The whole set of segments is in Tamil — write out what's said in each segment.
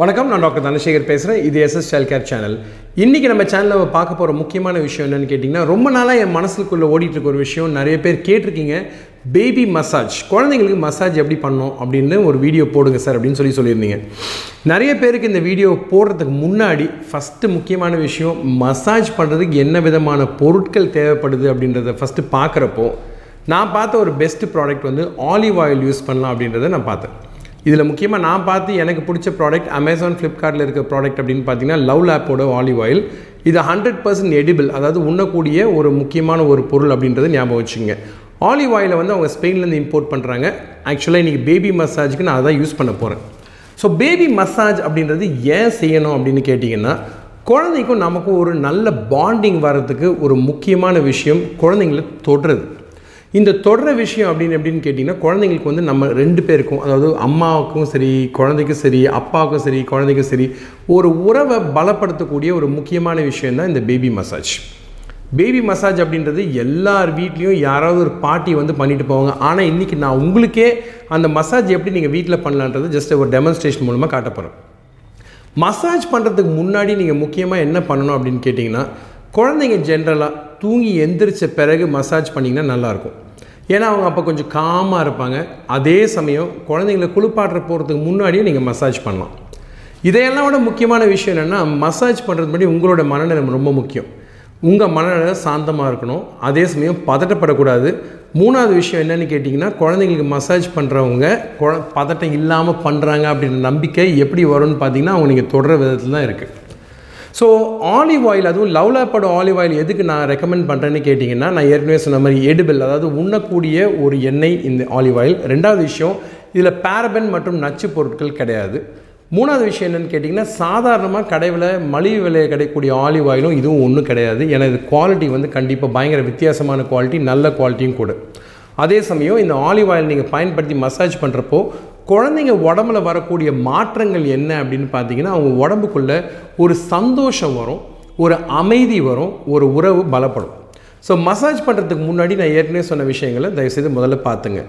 வணக்கம் நான் டாக்டர் தனசேகர் பேசுகிறேன் இது எஸ்எஸ் சைல்ட் கேர் சேனல் இன்றைக்கி நம்ம சேனலில் பார்க்க போகிற முக்கியமான விஷயம் என்னென்னு கேட்டிங்கன்னா ரொம்ப நாளாக என் மனசுக்குள்ளே ஓடிட்டு இருக்க ஒரு விஷயம். நிறைய பேர் கேட்டிருக்கீங்க பேபி மசாஜ் குழந்தைங்களுக்கு மசாஜ் எப்படி பண்ணோம் அப்படின்னு ஒரு வீடியோ போடுங்க சார் அப்படின்னு சொல்லி சொல்லியிருந்தீங்க. நிறைய பேருக்கு இந்த வீடியோ போடுறதுக்கு முன்னாடி ஃபஸ்ட்டு முக்கியமான விஷயம் மசாஜ் பண்ணுறதுக்கு என்ன விதமான பொருட்கள் தேவைப்படுது அப்படின்றத ஃபஸ்ட்டு பார்க்குறப்போ நான் பார்த்த ஒரு பெஸ்ட் ப்ராடக்ட் வந்து ஆலிவ் ஆயில் யூஸ் பண்ணலாம் அப்படின்றத நான் பார்த்தேன். இதில் முக்கியமாக நான் பார்த்து எனக்கு பிடிச்ச ப்ராடக்ட் அமேசான் ஃப்ளிப்கார்ட்டில் இருக்க ப்ராடக்ட் அப்படின்னு பார்த்தீங்கன்னா லவ் லேப்போட ஆலிவ் ஆயில் இது ஹண்ட்ரட் பர்சன்ட் எடிபிள் அதாவது உண்ணக்கூடிய ஒரு முக்கியமான ஒரு பொருள் அப்படின்றத ஞாபகம் வச்சுங்க ஆலிவ் ஆயிலை வந்து அவங்க ஸ்பெயின்லேருந்து இம்போர்ட் பண்ணுறாங்க ஆக்சுவலாக இன்றைக்கி பேபி மசாஜுக்கு நான் அதான் யூஸ் பண்ண போகிறேன் ஸோ பேபி மசாஜ் அப்படின்றது ஏன் செய்யணும் அப்படின்னு கேட்டிங்கன்னா குழந்தைக்கும் நமக்கும் ஒரு நல்ல பாண்டிங் வர்றதுக்கு ஒரு முக்கியமான விஷயம் குழந்தைங்களை தொடுறது. இந்த தொடர விஷயம் அப்படின்னு எப்படின்னு கேட்டிங்கன்னா குழந்தைங்களுக்கு வந்து நம்ம ரெண்டு பேருக்கும் அதாவது அம்மாவுக்கும் சரி குழந்தைக்கும் சரி அப்பாவுக்கும் சரி குழந்தைக்கும் சரி ஒரு உறவை பலப்படுத்தக்கூடிய ஒரு முக்கியமான விஷயம் தான் இந்த பேபி மசாஜ். பேபி மசாஜ் அப்படின்றது எல்லார் வீட்லேயும் யாராவது ஒரு பாட்டி வந்து பண்ணிட்டு போவாங்க. ஆனால் இன்றைக்கி நான் உங்களுக்கே அந்த மசாஜ் எப்படி நீங்கள் வீட்டில் பண்ணலான்றது ஜஸ்ட் ஒரு டெமான்ஸ்ட்ரேஷன் மூலமாக காட்ட போகிறேன் மசாஜ் பண்ணுறதுக்கு முன்னாடி நீங்கள் முக்கியமாக என்ன பண்ணணும் அப்படின்னு கேட்டிங்கன்னா குழந்தைங்க ஜென்ரலாக தூங்கி எந்திரிச்ச பிறகு மசாஜ் பண்ணிங்கன்னா நல்லாயிருக்கும். ஏன்னா அவங்க அப்போ கொஞ்சம் காமாக இருப்பாங்க. அதே சமயம் குழந்தைங்கள குளிப்பாட்டுற போகிறதுக்கு முன்னாடியே நீங்கள் மசாஜ் பண்ணலாம். இதையெல்லாம் விட முக்கியமான விஷயம் என்னென்னா மசாஜ் பண்ணுறது முன்னாடி உங்களோட மனநிலம் ரொம்ப முக்கியம். உங்கள் மனநிலை சாந்தமாக இருக்கணும். அதே சமயம் பதட்டப்படக்கூடாது. மூணாவது விஷயம் என்னென்னு கேட்டிங்கன்னா குழந்தைங்களுக்கு மசாஜ் பண்ணுறவங்க குழ பதட்டம் இல்லாமல் பண்ணுறாங்க அப்படின்ற நம்பிக்கை எப்படி வரும்னு பார்த்தீங்கன்னா அவங்க நீங்கள் தொடர விதத்தில் தான் இருக்குது ஸோ ஆலிவ் ஆயில் அதுவும் லவ்ல லேப்போட ஆலிவ் ஆயில் எதுக்கு நான் ரெக்கமெண்ட் பண்ணுறேன்னு கேட்டிங்கன்னா நான் ஏற்கனவே சொன்ன மாதிரி எடிபிள் அதாவது உண்ணக்கூடிய ஒரு எண்ணெய் இந்த ஆலிவ் ஆயில் ரெண்டாவது விஷயம் இதில் பேரபன் மற்றும் நச்சு பொருட்கள் கிடையாது. மூணாவது விஷயம் என்னென்னு கேட்டிங்கன்னா சாதாரணமாக கடைவில் மலிவு விலையை கிடைக்கக்கூடிய ஆலிவ் ஆயிலும் இதுவும் ஒன்றும் கிடையாது. ஏன்னா இது குவாலிட்டி வந்து கண்டிப்பாக பயங்கர வித்தியாசமான குவாலிட்டி நல்ல குவாலிட்டியும் கூட. அதே சமயம் இந்த ஆலிவ் ஆயில் நீங்கள் பயன்படுத்தி மசாஜ் பண்ணுறப்போ குழந்தைங்க உடம்புல வரக்கூடிய மாற்றங்கள் என்ன அப்படின்னு பார்த்தீங்கன்னா அவங்க உடம்புக்குள்ளே ஒரு சந்தோஷம் வரும் ஒரு அமைதி வரும் ஒரு உறவு பலப்படும். ஸோ மசாஜ் பண்ணுறதுக்கு முன்னாடி நான் ஏற்கனவே சொன்ன விஷயங்களை தயவுசெய்து முதல்ல பார்த்துங்க.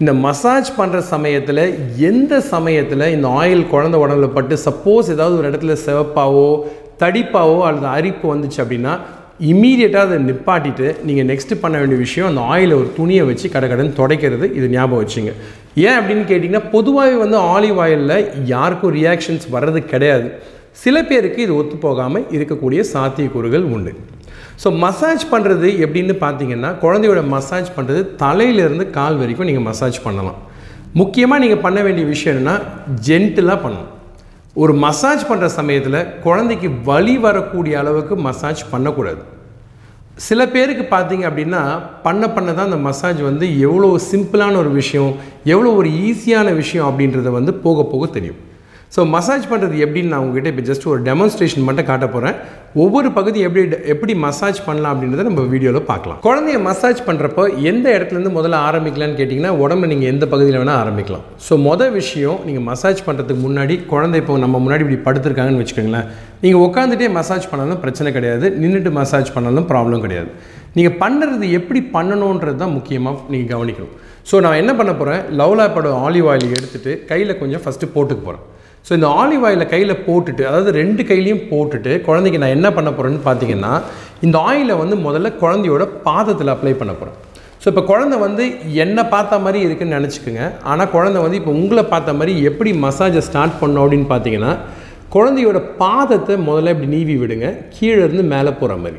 இந்த மசாஜ் பண்ணுற சமயத்தில் எந்த சமயத்தில் இந்த ஆயில் குழந்த உடம்புல பட்டு சப்போஸ் ஏதாவது ஒரு இடத்துல சிவப்பாவோ தடிப்பாவோ அல்லது அரிப்பு வந்துச்சு அப்படின்னா இம்மீடியட்டாக அதை நிப்பாட்டிட்டு நீங்கள் நெக்ஸ்ட்டு பண்ண வேண்டிய விஷயம் அந்த ஆயிலை ஒரு துணியை வச்சு கடை கடன் துடைக்கிறது. இது ஞாபகம் வச்சுங்க. ஏன் அப்படின்னு கேட்டிங்கன்னா பொதுவாகவே வந்து ஆலிவ் ஆயிலில் யாருக்கும் ரியாக்ஷன்ஸ் வர்றது கிடையாது. சில பேருக்கு இது ஒத்து போகாமல் இருக்கக்கூடிய சாத்தியக்கூறுகள் உண்டு. ஸோ மசாஜ் பண்ணுறது எப்படின்னு பார்த்தீங்கன்னா குழந்தையோட மசாஜ் பண்ணுறது தலையிலேருந்து கால் வரைக்கும் நீங்கள் மசாஜ் பண்ணலாம். முக்கியமாக நீங்கள் பண்ண வேண்டிய விஷயம் என்னென்னா ஜென்டிலாக பண்ணணும். ஒரு மசாஜ் பண்ணுற சமயத்தில் குழந்தைக்கு வலி வரக்கூடிய அளவுக்கு மசாஜ் பண்ணக்கூடாது. சில பேருக்கு பார்த்தீங்க அப்படின்னா பண்ண பண்ண தான் அந்த மசாஜ் வந்து எவ்வளோ சிம்பிளான ஒரு விஷயம் எவ்வளோ ஒரு ஈஸியான விஷயம் அப்படின்றத வந்து போக போக தெரியும். ஸோ மசாஜ் பண்ணுறது எப்படின்னு நான் உங்ககிட்ட இப்போ ஜஸ்ட் ஒரு டெமான்ஸ்ட்ரேஷன் மட்டும் காட்ட போகிறேன் ஒவ்வொரு பகுதி எப்படி எப்படி மசாஜ் பண்ணலாம் அப்படின்றத நம்ம வீடியோவில் பார்க்கலாம். குழந்தைய மசாஜ் பண்ணுறப்போ எந்த இடத்துலேருந்து முதல்ல ஆரம்பிக்கலாம்னு கேட்டிங்கன்னா உடம்பு நீங்கள் எந்த பகுதியில் வேணால் ஆரம்பிக்கலாம். ஸோ மொதல் விஷயம் நீங்கள் மசாஜ் பண்ணுறதுக்கு முன்னாடி குழந்தை இப்போ நம்ம முன்னாடி இப்படி படுத்துருக்காங்கன்னு வச்சுக்கோங்களேன். நீங்கள் உட்காந்துட்டே மசாஜ் பண்ணாலும் பிரச்சனை கிடையாது. நின்றுட்டு மசாஜ் பண்ணாலும் ப்ராப்ளம் கிடையாது. நீங்கள் பண்ணுறது எப்படி பண்ணணுன்றது தான் முக்கியமாக நீங்கள் கவனிக்கணும். ஸோ நான் என்ன பண்ண போகிறேன் லவ்லா படம் ஆலிவ் ஆயில் எடுத்துகிட்டு கையில் கொஞ்சம் ஃபஸ்ட்டு போட்டுக்க போகிறேன் ஸோ இந்த ஆலிவ் ஆயிலை கையில் போட்டுட்டு அதாவது ரெண்டு கையிலையும் போட்டுட்டு குழந்தைக்கு நான் என்ன பண்ண போகிறேன்னு பார்த்தீங்கன்னா இந்த ஆயிலை வந்து முதல்ல குழந்தையோட பாதத்தில் அப்ளை பண்ண போகிறேன் ஸோ இப்போ குழந்தை வந்து என்னை பார்த்த மாதிரி இருக்குன்னு நினச்சிக்கோங்க. ஆனால் குழந்தை வந்து இப்போ உங்களை பார்த்த மாதிரி எப்படி மசாஜை ஸ்டார்ட் பண்ணோம் அப்படின்னு பார்த்தீங்கன்னா குழந்தையோட பாதத்தை முதல்ல இப்படி நீவி விடுங்க. கீழே இருந்து மேலே போகிற மாதிரி.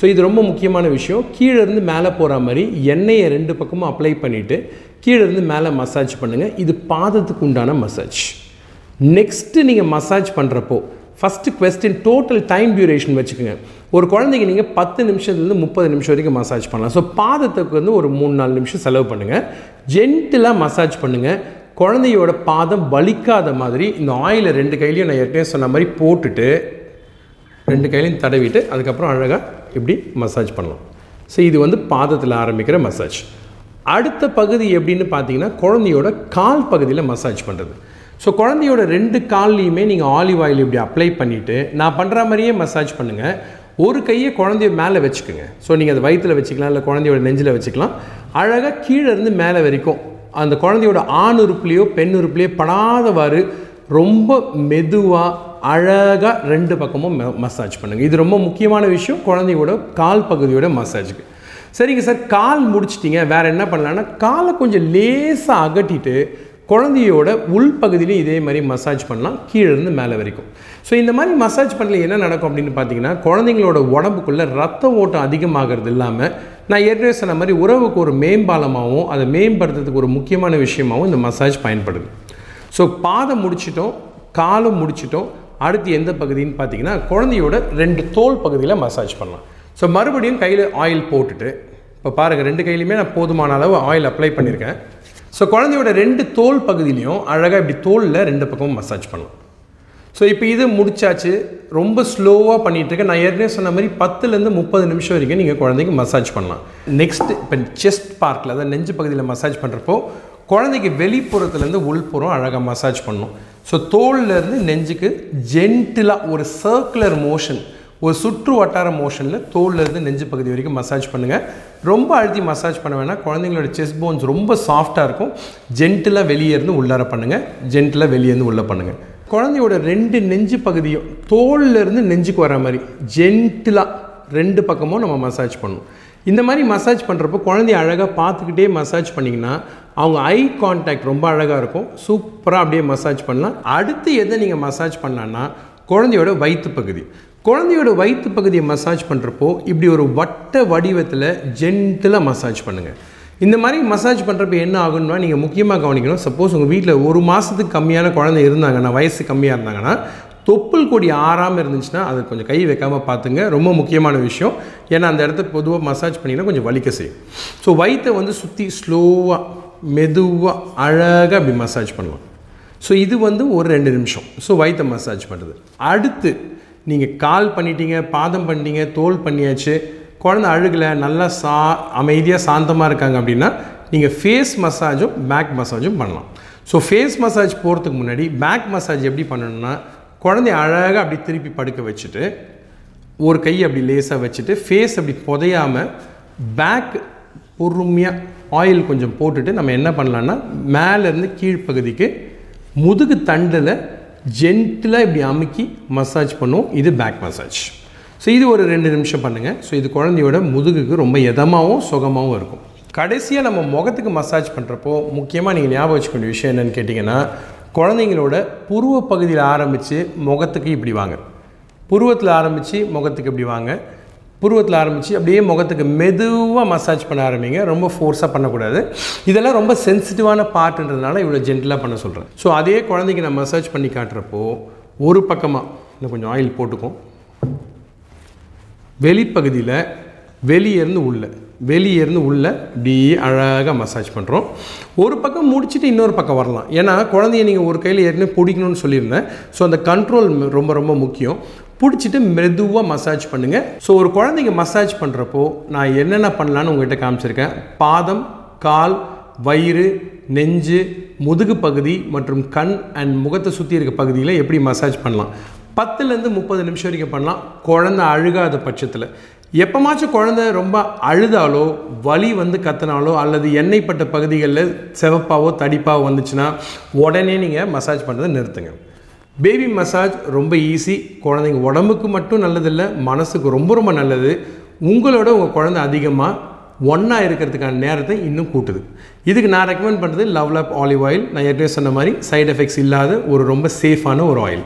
ஸோ இது ரொம்ப முக்கியமான விஷயம். கீழே இருந்து மேலே போகிற மாதிரி எண்ணெயை ரெண்டு பக்கமும் அப்ளை பண்ணிவிட்டு கீழே இருந்து மேலே மசாஜ் பண்ணுங்கள் இது பாதத்துக்கு உண்டான மசாஜ் நெக்ஸ்ட்டு நீங்கள் மசாஜ் பண்ணுறப்போ first question total time duration வச்சுக்கோங்க. ஒரு குழந்தைக்கு நீங்கள் பத்து நிமிஷத்துலேருந்து முப்பது நிமிஷம் வரைக்கும் மசாஜ் பண்ணலாம். ஸோ பாதத்துக்கு வந்து ஒரு மூணு நாலு நிமிஷம் செலவு பண்ணுங்கள் ஜென்டிலாக மசாஜ் பண்ணுங்கள் குழந்தையோட பாதம் வலிக்காத மாதிரி இந்த ஆயிலை ரெண்டு கையிலையும் நான் ஏற்கனவே சொன்ன மாதிரி போட்டுட்டு ரெண்டு கையிலையும் தடவிட்டு அதுக்கப்புறம் அழகாக இப்படி மசாஜ் பண்ணலாம். ஸோ இது வந்து பாதத்தில் ஆரம்பிக்கிற மசாஜ் அடுத்த பகுதி எப்படின்னு பார்த்தீங்கன்னா குழந்தையோட கால் பகுதியில் மசாஜ் பண்ணுறது ஸோ குழந்தையோட ரெண்டு கால்லையுமே நீங்கள் ஆலிவ் ஆயில் இப்படி அப்ளை பண்ணிவிட்டு நான் பண்ணுற மாதிரியே மசாஜ் பண்ணுங்கள் ஒரு கையை குழந்தைய மேலே வச்சுக்கோங்க. ஸோ நீங்கள் அதை வயிற்றில் வச்சுக்கலாம் இல்லை குழந்தையோட நெஞ்சில் வச்சுக்கலாம். அழகாக கீழே இருந்து மேலே வரைக்கும் அந்த குழந்தையோட ஆண் உறுப்புலையோ பெண் உறுப்புலையோ படாதவாறு ரொம்ப மெதுவாக அழகாக ரெண்டு பக்கமும் மசாஜ் பண்ணுங்கள் இது ரொம்ப முக்கியமான விஷயம் குழந்தையோட கால் பகுதியோட மசாஜுக்கு சரிங்க சார் கால் முடிச்சிட்டிங்க. வேறு என்ன பண்ணலான்னா காலை கொஞ்சம் லேசாக அகட்டிட்டு குழந்தையோட உள்பகுதியிலையும் இதே மாதிரி மசாஜ் பண்ணலாம் கீழேருந்து மேலே வரைக்கும். ஸோ இந்த மாதிரி மசாஜ் பண்ணல என்ன நடக்கும் அப்படின்னு பார்த்தீங்கன்னா குழந்தைங்களோட உடம்புக்குள்ளே ரத்த ஓட்டம் அதிகமாகிறது இல்லாமல் நான் ஏற்கனவே சொன்ன மாதிரி உறவுக்கு ஒரு மேம்பாலமாகவும் அதை மேம்படுத்துறதுக்கு ஒரு முக்கியமான விஷயமாகவும் இந்த மசாஜ் பயன்படுது. ஸோ பாதம் முடிச்சிட்டோம் காலம் முடிச்சிட்டோம் அடுத்து எந்த பகுதின்னு பார்த்தீங்கன்னா குழந்தையோட ரெண்டு தோல் பகுதியில் மசாஜ் பண்ணலாம். ஸோ மறுபடியும் கையில் ஆயில் போட்டுட்டு இப்போ பாருங்கள் ரெண்டு கையிலையுமே நான் போதுமான அளவு ஆயில் அப்ளை பண்ணியிருக்கேன். ஸோ குழந்தையோட ரெண்டு தோல் பகுதியிலையும் அழகாக இப்படி தோலில் ரெண்டு பக்கமும் மசாஜ் பண்ணலாம். ஸோ இப்போ இது முடிச்சாச்சு. ரொம்ப ஸ்லோவாக பண்ணிகிட்ருக்கேன் நான் ஏற்கனவே சொன்ன மாதிரி பத்துலேருந்து முப்பது நிமிஷம் வரைக்கும் நீங்கள் குழந்தைக்கு மசாஜ் பண்ணலாம். நெக்ஸ்ட் இப்போ செஸ்ட் பார்க்கில் அதாவது நெஞ்சு பகுதியில் மசாஜ் பண்ணுறப்போ குழந்தைக்கு வெளிப்புறத்துலேருந்து உள்புறம் அழகாக மசாஜ் பண்ணணும். ஸோ தோல்லேருந்து நெஞ்சுக்கு ஜென்டிலாக ஒரு சர்க்குலர் மோஷன் ஒரு சுற்று வட்டார மோஷனில் தோல்லேருந்து நெஞ்சு பகுதி வரைக்கும் மசாஜ் பண்ணுங்கள் ரொம்ப அழுத்தி மசாஜ் பண்ண வேணாம். குழந்தைங்களோட செஸ் போன்ஸ் ரொம்ப சாஃப்டாக இருக்கும். ஜென்டிலாக வெளியே இருந்து உள்ளார பண்ணுங்கள் ஜென்டிலாக வெளியே இருந்து உள்ளே பண்ணுங்கள் குழந்தையோட ரெண்டு நெஞ்சு பகுதியும் தோல்லேருந்து நெஞ்சுக்கு வர மாதிரி ஜென்டிலாக ரெண்டு பக்கமும் நம்ம மசாஜ் பண்ணணும். இந்த மாதிரி மசாஜ் பண்ணுறப்போ குழந்தைய அழகாக பார்த்துக்கிட்டே மசாஜ் பண்ணிங்கன்னா அவங்க ஐ கான்டாக்ட் ரொம்ப அழகாக இருக்கும். சூப்பராக அப்படியே மசாஜ் பண்ணலாம். அடுத்து எதை நீங்கள் மசாஜ் பண்ணலான்னா குழந்தையோட வயிற்று பகுதி. குழந்தையோட வயிற்று பகுதியை மசாஜ் பண்ணுறப்போ இப்படி ஒரு வட்ட வடிவத்தில் ஜென்டிலாக மசாஜ் பண்ணுங்கள் இந்த மாதிரி மசாஜ் பண்ணுறப்ப என்ன ஆகுன்னா நீங்கள் முக்கியமாக கவனிக்கணும். சப்போஸ் உங்கள் வீட்டில் ஒரு மாதத்துக்கு கம்மியான குழந்தை இருந்தாங்கன்னா வயசு கம்மியாக இருந்தாங்கன்னா தொப்புள் கொடி ஆறாமல் இருந்துச்சுன்னா அது கொஞ்சம் கை வைக்காமல் பார்த்துங்க. ரொம்ப முக்கியமான விஷயம். ஏன்னா அந்த இடத்த பொதுவாக மசாஜ் பண்ணிங்கன்னா கொஞ்சம் வலிக்க செய்யும். ஸோ வயிற்றை வந்து சுற்றி ஸ்லோவாக மெதுவாக அழகாக அப்படி மசாஜ் பண்ணலாம். ஸோ இது வந்து ஒரு ரெண்டு நிமிஷம். ஸோ வயிற்றை மசாஜ் பண்ணுறது அடுத்து நீங்கள் கால் பண்ணிட்டீங்க பாதம் பண்ணிட்டீங்க தோல் பண்ணியாச்சு குழந்தை அழுகலை நல்லா சா அமைதியாக சாந்தமாக இருக்காங்க அப்படின்னா நீங்கள் ஃபேஸ் மசாஜும் பேக் மசாஜும் பண்ணலாம். ஸோ ஃபேஸ் மசாஜ் போகிறதுக்கு முன்னாடி பேக் மசாஜ் எப்படி பண்ணணும்னா குழந்தைய அழகாக அப்படி திருப்பி படுக்க வச்சுட்டு ஒரு கை அப்படி லேசாக வச்சுட்டு ஃபேஸ் அப்படி புதையாமல் பேக் பொறுமையாக ஆயில் கொஞ்சம் போட்டுட்டு நம்ம என்ன பண்ணலான்னா மேலேருந்து கீழ்ப்பகுதிக்கு முதுகு தண்டில் ஜென்டிலாக இப்படி அமுக்கி மசாஜ் பண்ணுவோம். இது பேக் மசாஜ் ஸோ இது ஒரு ரெண்டு நிமிஷம் பண்ணுங்கள் ஸோ இது குழந்தையோட முதுகுக்கு ரொம்ப எதமாகவும் சுகமாகவும் இருக்கும். கடைசியாக நம்ம முகத்துக்கு மசாஜ் பண்ணுறப்போ முக்கியமாக நீங்கள் ஞாபகம் வச்சுக்க வேண்டிய விஷயம் என்னென்னு கேட்டிங்கன்னா குழந்தைங்களோட புருவ பகுதியில் ஆரம்பித்து முகத்துக்கு இப்படி வாங்க. புருவத்தில் ஆரம்பித்து முகத்துக்கு இப்படி வாங்க. புருவத்தில் ஆரம்பித்து அப்படியே முகத்துக்கு மெதுவாக மசாஜ் பண்ண ஆரம்பிங்க. ரொம்ப ஃபோர்ஸாக பண்ணக்கூடாது. இதெல்லாம் ரொம்ப சென்சிட்டிவான பார்ட்டுன்றதுனால இவ்வளோ ஜென்டிலாக பண்ண சொல்கிறேன் ஸோ அதே குழந்தைக்கு நான் மசாஜ் பண்ணி காட்டுறப்போ ஒரு பக்கமாக இன்னும் கொஞ்சம் ஆயில் போட்டுக்கும். வெளிப்பகுதியில் வெளியேருந்து உள்ள வெளியேருந்து உள்ள அப்படியே அழகாக மசாஜ் பண்ணுறோம் ஒரு பக்கம் முடிச்சுட்டு இன்னொரு பக்கம் வரலாம். ஏன்னா குழந்தைய நீங்கள் ஒரு கையில் ஏற்கனவே பிடிக்கணும்னு சொல்லியிருந்தேன். ஸோ அந்த கண்ட்ரோல் ரொம்ப ரொம்ப முக்கியம். பிடிச்சிட்டு மெதுவாக மசாஜ் பண்ணுங்கள் ஸோ ஒரு குழந்தைங்க மசாஜ் பண்ணுறப்போ நான் என்னென்ன பண்ணலான்னு உங்கள்கிட்ட காமிச்சிருக்கேன். பாதம் கால் வயிறு நெஞ்சு முதுகு பகுதி மற்றும் கண் அண்ட் முகத்தை சுற்றி இருக்க பகுதியில் எப்படி மசாஜ் பண்ணலாம். பத்துலேருந்து முப்பது நிமிஷம் வரைக்கும் பண்ணலாம். குழந்தை அழுகாத பட்சத்தில். எப்போமாச்சும் குழந்தை ரொம்ப அழுதாலோ வலி வந்து கத்தினாலோ அல்லது எண்ணெய்ப்பட்ட பகுதிகளில் செவப்பாவோ தடிப்பாவோ வந்துச்சுன்னா உடனே நீங்கள் மசாஜ் பண்ணுறதை நிறுத்துங்க. பேபி மசாஜ் ரொம்ப ஈஸி குழந்தைங்க உடம்புக்கு மட்டும் நல்லதில்லை மனசுக்கு ரொம்ப ரொம்ப நல்லது. உங்களோட உங்கள் குழந்தை அதிகமாக ஒன்றா இருக்கிறதுக்கான நேரத்தை இன்னும் கூட்டுது. இதுக்கு நான் ரெக்கமெண்ட் பண்ணுறது லவ் லப் ஆலிவ் ஆயில் நான் ஏற்கனவே சொன்ன மாதிரி சைடு எஃபெக்ட்ஸ் இல்லாத ஒரு ரொம்ப சேஃபான ஒரு ஆயில்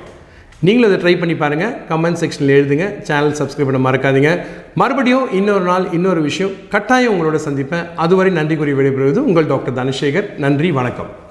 நீங்களும் அதை ட்ரை பண்ணி பாருங்கள் கமெண்ட் செக்ஷனில் எழுதுங்க. சேனல் சப்ஸ்கிரைப் பண்ண மறக்காதீங்க. மறுபடியும் இன்னொரு நாள் இன்னொரு விஷயம். கட்டாயம் உங்களோட சந்திப்பேன். அதுவரை நன்றி கூறி விடைபெறுவது உங்கள் டாக்டர் தனசேகர். நன்றி வணக்கம்.